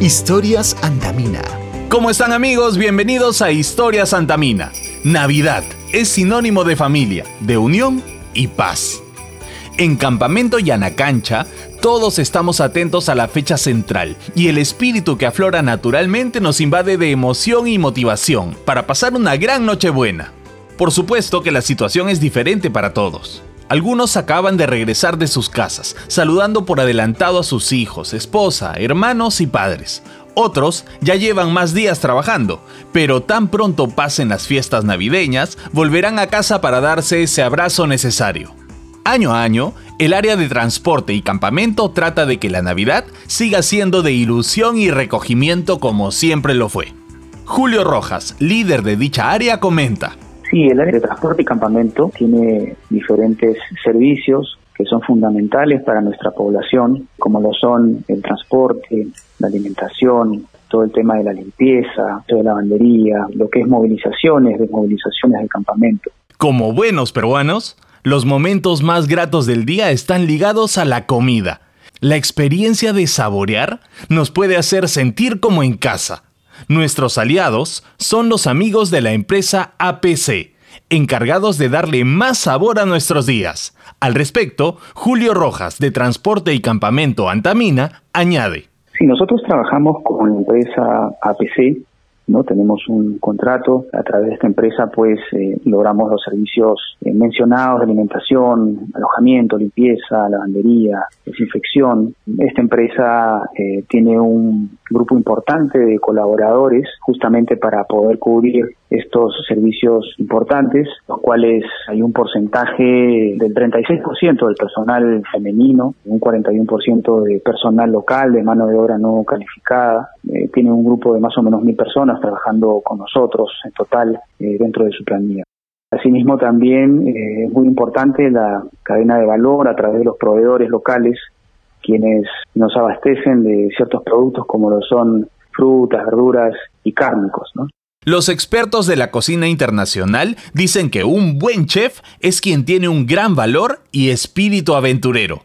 Historias Antamina. ¿Cómo están amigos? Bienvenidos a Historias Antamina. Navidad es sinónimo de familia, de unión y paz. En Campamento Yanacancha, todos estamos atentos a la fecha central y el espíritu que aflora naturalmente nos invade de emoción y motivación para pasar una gran Nochebuena. Por supuesto que la situación es diferente para todos. Algunos acaban de regresar de sus casas, saludando por adelantado a sus hijos, esposa, hermanos y padres. Otros ya llevan más días trabajando, pero tan pronto pasen las fiestas navideñas, volverán a casa para darse ese abrazo necesario. Año a año, el área de transporte y campamento trata de que la Navidad siga siendo de ilusión y recogimiento como siempre lo fue. Julio Rojas, líder de dicha área, comenta. Sí, el área de transporte y campamento tiene diferentes servicios que son fundamentales para nuestra población, como lo son el transporte, la alimentación, todo el tema de la limpieza, toda la lavandería, lo que es movilizaciones, desmovilizaciones del campamento. Como buenos peruanos, los momentos más gratos del día están ligados a la comida. La experiencia de saborear nos puede hacer sentir como en casa Nuestros aliados son los amigos de la empresa APC, encargados de darle más sabor a nuestros días. Al respecto, Julio Rojas, de Transporte y Campamento Antamina, añade. Si nosotros trabajamos con la empresa APC, ¿no? Tenemos un contrato, a través de esta empresa pues eh, logramos los servicios eh, mencionados alimentación, alojamiento, limpieza, lavandería, desinfección. Esta empresa eh, tiene un grupo importante de colaboradores justamente para poder cubrir estos servicios importantes, los cuales hay un porcentaje del 36% del personal femenino, un 41% de personal local, de mano de obra no calificada. Tiene un grupo de más o menos mil personas trabajando con nosotros en total eh, dentro de su planilla. Asimismo, también eh, es muy importante la cadena de valor a través de los proveedores locales, quienes nos abastecen de ciertos productos como lo son frutas, verduras y cárnicos. Los expertos de la cocina internacional dicen que un buen chef es quien tiene un gran valor y espíritu aventurero.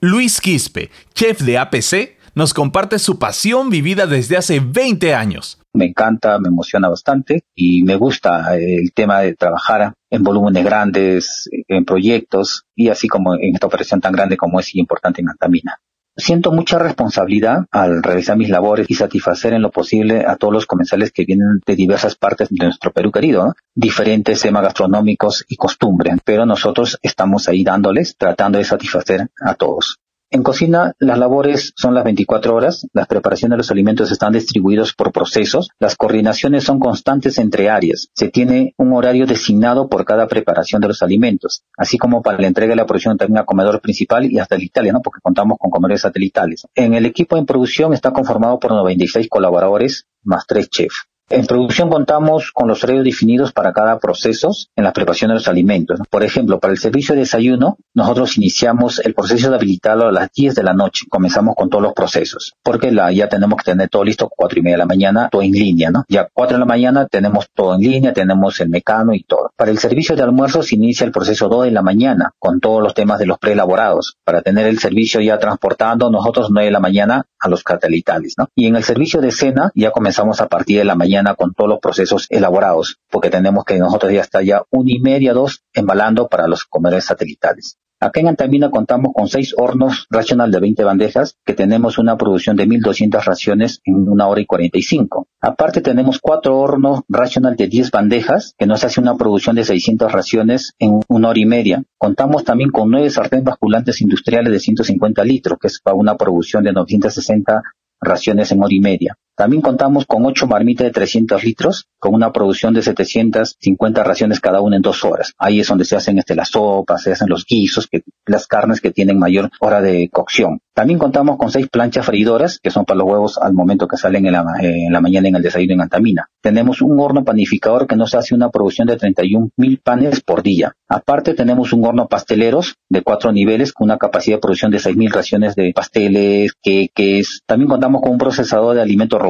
Luis Quispe, chef de APC, nos comparte su pasión vivida desde hace 20 años. Me encanta, me emociona bastante y me gusta el tema de trabajar en volúmenes grandes, en proyectos y así como en esta operación tan grande como es y importante en Antamina. Siento mucha responsabilidad al realizar mis labores y satisfacer en lo posible a todos los comensales que vienen de diversas partes de nuestro Perú querido, diferentes temas gastronómicos y costumbres, pero nosotros estamos ahí dándoles, tratando de satisfacer a todos. En cocina, las labores son las 24 horas, las preparaciones de los alimentos están distribuidos por procesos, las coordinaciones son constantes entre áreas, se tiene un horario designado por cada preparación de los alimentos, así como para la entrega de la producción también a comedor principal y hasta satelital, ¿no? porque contamos con comedores satelitales. En el equipo en producción está conformado por 96 colaboradores más tres chefs. En producción contamos con los horarios definidos para cada proceso en la preparación de los alimentos. Por ejemplo, para el servicio de desayuno, nosotros iniciamos el proceso de habilitarlo a las 10 de la noche. Comenzamos con todos los procesos, porque ya tenemos que tener todo listo cuatro y media de la mañana, todo en línea, ¿no? Ya cuatro de la mañana tenemos todo en línea, tenemos el mecano y todo. Para el servicio de almuerzo se inicia el proceso 2 de la mañana, con todos los temas de los preelaborados. Para tener el servicio ya transportando nosotros 9 de la mañana a los catalitales, ¿no? Y en el servicio de cena ya comenzamos a partir de la mañana con todos los procesos elaborados, porque tenemos que nosotros ya está ya una y media, dos, embalando para los comedores satelitales. Acá en contamos con seis hornos racional de 20 bandejas, que tenemos una producción de 1.200 raciones en una hora y 45. Aparte tenemos cuatro hornos racional de 10 bandejas, que nos hace una producción de 600 raciones en una hora y media. Contamos también con nueve sartén basculantes industriales de 150 litros, que es para una producción de 960 raciones en hora y media. También contamos con ocho marmitas de 300 litros, con una producción de 750 raciones cada una en dos horas. Ahí es donde se hacen este, las sopas, se hacen los guisos, que, las carnes que tienen mayor hora de cocción. También contamos con seis planchas freidoras, que son para los huevos al momento que salen en la, la mañana en el desayuno en Antamina. Tenemos un horno panificador que nos hace una producción de 31 mil panes por día. Aparte tenemos un horno pasteleros de cuatro niveles con una capacidad de producción de 6.000 raciones de pasteles, queques. También contamos con un procesador de alimentos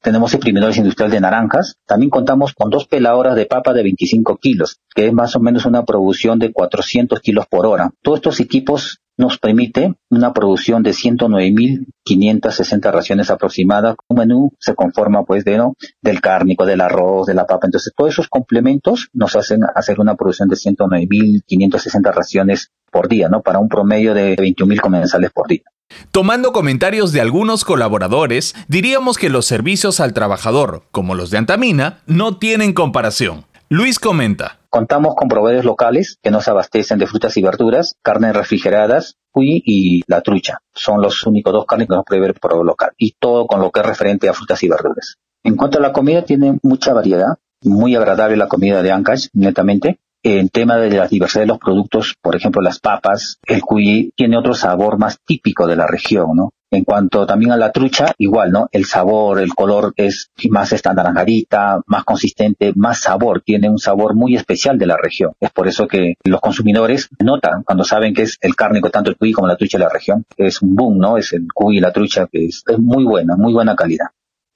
tenemos exprimidores industrial de naranjas. También contamos con dos peladoras de papa de 25 kilos, que es más o menos una producción de 400 kilos por hora. Todos estos equipos nos permite una producción de 109.560 raciones aproximadas. Un menú se conforma pues de ¿no? del cárnico, del arroz, de la papa. Entonces todos esos complementos nos hacen hacer una producción de 109.560 raciones por día, ¿no? Para un promedio de 21.000 comensales por día. Tomando comentarios de algunos colaboradores, diríamos que los servicios al trabajador, como los de Antamina, no tienen comparación. Luis comenta. Contamos con proveedores locales que nos abastecen de frutas y verduras, carnes refrigeradas, cuy y la trucha. Son los únicos dos carnes que nos provee el proveedor local. Y todo con lo que es referente a frutas y verduras. En cuanto a la comida, tiene mucha variedad. Muy agradable la comida de Ancash, netamente en tema de la diversidad de los productos, por ejemplo, las papas, el cuy tiene otro sabor más típico de la región, ¿no? En cuanto también a la trucha, igual, ¿no? El sabor, el color es más esta anaranjadita, más consistente, más sabor, tiene un sabor muy especial de la región. Es por eso que los consumidores notan cuando saben que es el cárnico, tanto el cuy como la trucha de la región, es un boom, ¿no? Es el cuy y la trucha que es muy buena, muy buena calidad.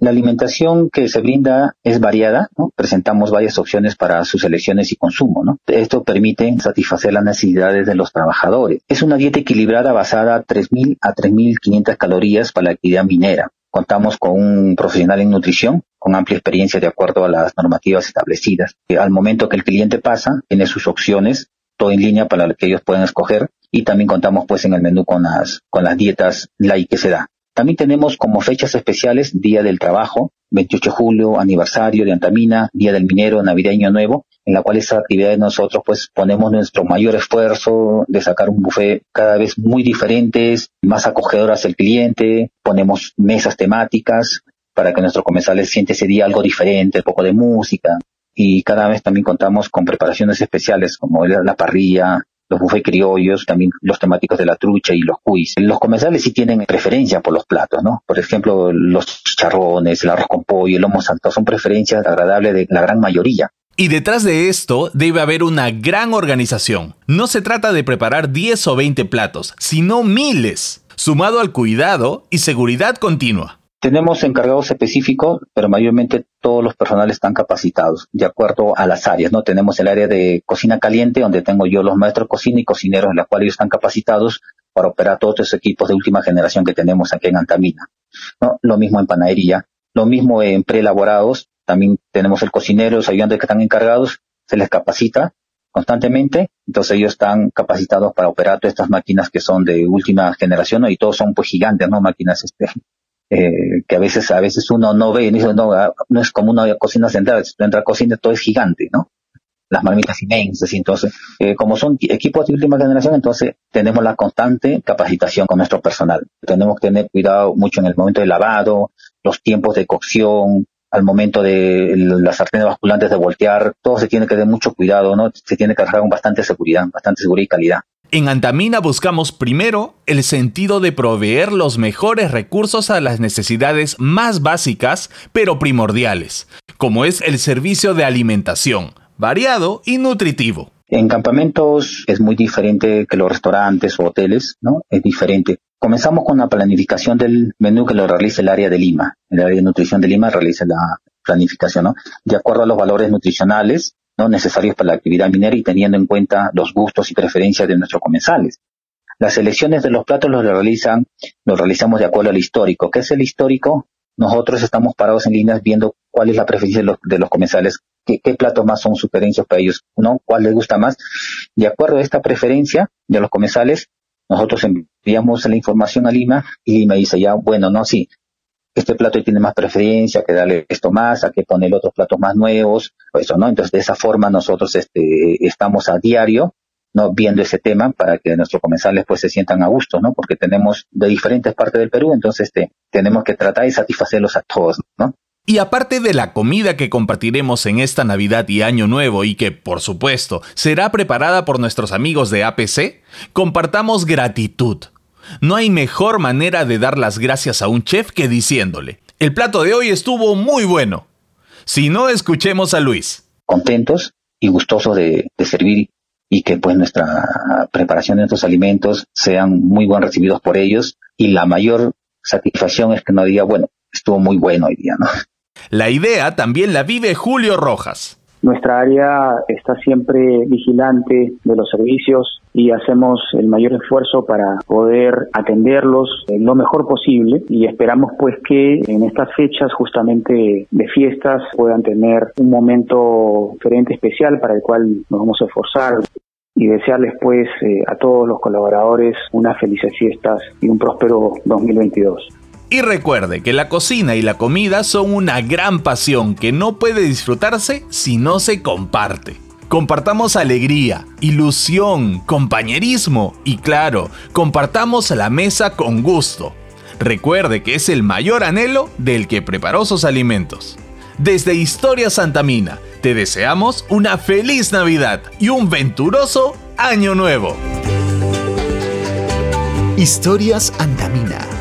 La alimentación que se brinda es variada, presentamos varias opciones para sus elecciones y consumo. ¿no? Esto permite satisfacer las necesidades de los trabajadores. Es una dieta equilibrada basada a 3.000 a 3.500 calorías para la actividad minera. Contamos con un profesional en nutrición con amplia experiencia de acuerdo a las normativas establecidas. Al momento que el cliente pasa, tiene sus opciones, todo en línea para que ellos puedan escoger y también contamos pues en el menú con las, con las dietas light que se da. También tenemos como fechas especiales Día del Trabajo, 28 de julio, aniversario de Antamina, Día del Minero, Navideño Nuevo, en la cual esa actividad nosotros pues ponemos nuestro mayor esfuerzo de sacar un buffet cada vez muy diferentes, más acogedoras al cliente, ponemos mesas temáticas para que nuestros comensales siente ese día algo diferente, un poco de música, y cada vez también contamos con preparaciones especiales como la parrilla, los buffets criollos, también los temáticos de la trucha y los cuis. Los comensales sí tienen preferencia por los platos, ¿no? Por ejemplo, los chicharrones, el arroz con pollo, el lomo santo, son preferencias agradables de la gran mayoría. Y detrás de esto debe haber una gran organización. No se trata de preparar 10 o 20 platos, sino miles, sumado al cuidado y seguridad continua. Tenemos encargados específicos, pero mayormente todos los personales están capacitados de acuerdo a las áreas, ¿no? Tenemos el área de cocina caliente, donde tengo yo los maestros cocina y cocineros, en la cual ellos están capacitados para operar todos estos equipos de última generación que tenemos aquí en Antamina, ¿no? Lo mismo en panadería, lo mismo en preelaborados, también tenemos el cocinero, los ayudantes que están encargados, se les capacita constantemente, entonces ellos están capacitados para operar todas estas máquinas que son de última generación ¿no? y todos son pues gigantes, ¿no? Máquinas este, eh, que a veces a veces uno no ve dice, no, ah, no es como una cocina central, entra a cocina todo es gigante, ¿no? Las marmitas inmensas, y entonces, eh, como son equipos de última generación, entonces tenemos la constante capacitación con nuestro personal. Tenemos que tener cuidado mucho en el momento del lavado, los tiempos de cocción, al momento de las sartenes basculantes de voltear, todo se tiene que tener mucho cuidado, ¿no? Se tiene que hacer con bastante seguridad, bastante seguridad y calidad. En Antamina buscamos primero el sentido de proveer los mejores recursos a las necesidades más básicas, pero primordiales, como es el servicio de alimentación, variado y nutritivo. En campamentos es muy diferente que los restaurantes o hoteles, ¿no? Es diferente. Comenzamos con la planificación del menú que lo realiza el área de Lima. El área de nutrición de Lima realiza la planificación, ¿no? De acuerdo a los valores nutricionales ¿no? necesarios para la actividad minera y teniendo en cuenta los gustos y preferencias de nuestros comensales. Las selecciones de los platos los realizan, los realizamos de acuerdo al histórico. ¿Qué es el histórico? Nosotros estamos parados en líneas viendo cuál es la preferencia de los, comensales, qué, platos más son sugerencias para ellos, ¿no? ¿Cuál les gusta más? De acuerdo a esta preferencia de los comensales, nosotros enviamos la información a Lima y Lima dice ya, bueno, no, sí, este plato tiene más preferencia, que darle esto más, a que poner otros platos más nuevos, eso, ¿no? Entonces, de esa forma nosotros este, estamos a diario, ¿no? Viendo ese tema para que nuestros comensales pues se sientan a gusto, ¿no? Porque tenemos de diferentes partes del Perú, entonces este, tenemos que tratar de satisfacerlos a todos, ¿no? Y aparte de la comida que compartiremos en esta Navidad y Año Nuevo y que, por supuesto, será preparada por nuestros amigos de APC, compartamos gratitud no hay mejor manera de dar las gracias a un chef que diciéndole, el plato de hoy estuvo muy bueno. Si no, escuchemos a Luis. Contentos y gustosos de, servir y que pues nuestra preparación de nuestros alimentos sean muy bien recibidos por ellos y la mayor satisfacción es que no diga, bueno, estuvo muy bueno hoy día, ¿no? La idea también la vive Julio Rojas. Nuestra área está siempre vigilante de los servicios y hacemos el mayor esfuerzo para poder atenderlos lo mejor posible y esperamos pues que en estas fechas justamente de fiestas puedan tener un momento diferente especial para el cual nos vamos a esforzar y desearles pues eh, a todos los colaboradores unas felices fiestas y un próspero 2022. Y recuerde que la cocina y la comida son una gran pasión que no puede disfrutarse si no se comparte. Compartamos alegría, ilusión, compañerismo y claro, compartamos la mesa con gusto. Recuerde que es el mayor anhelo del que preparó sus alimentos. Desde Historia Santamina, te deseamos una feliz Navidad y un venturoso Año Nuevo. Historias Antamina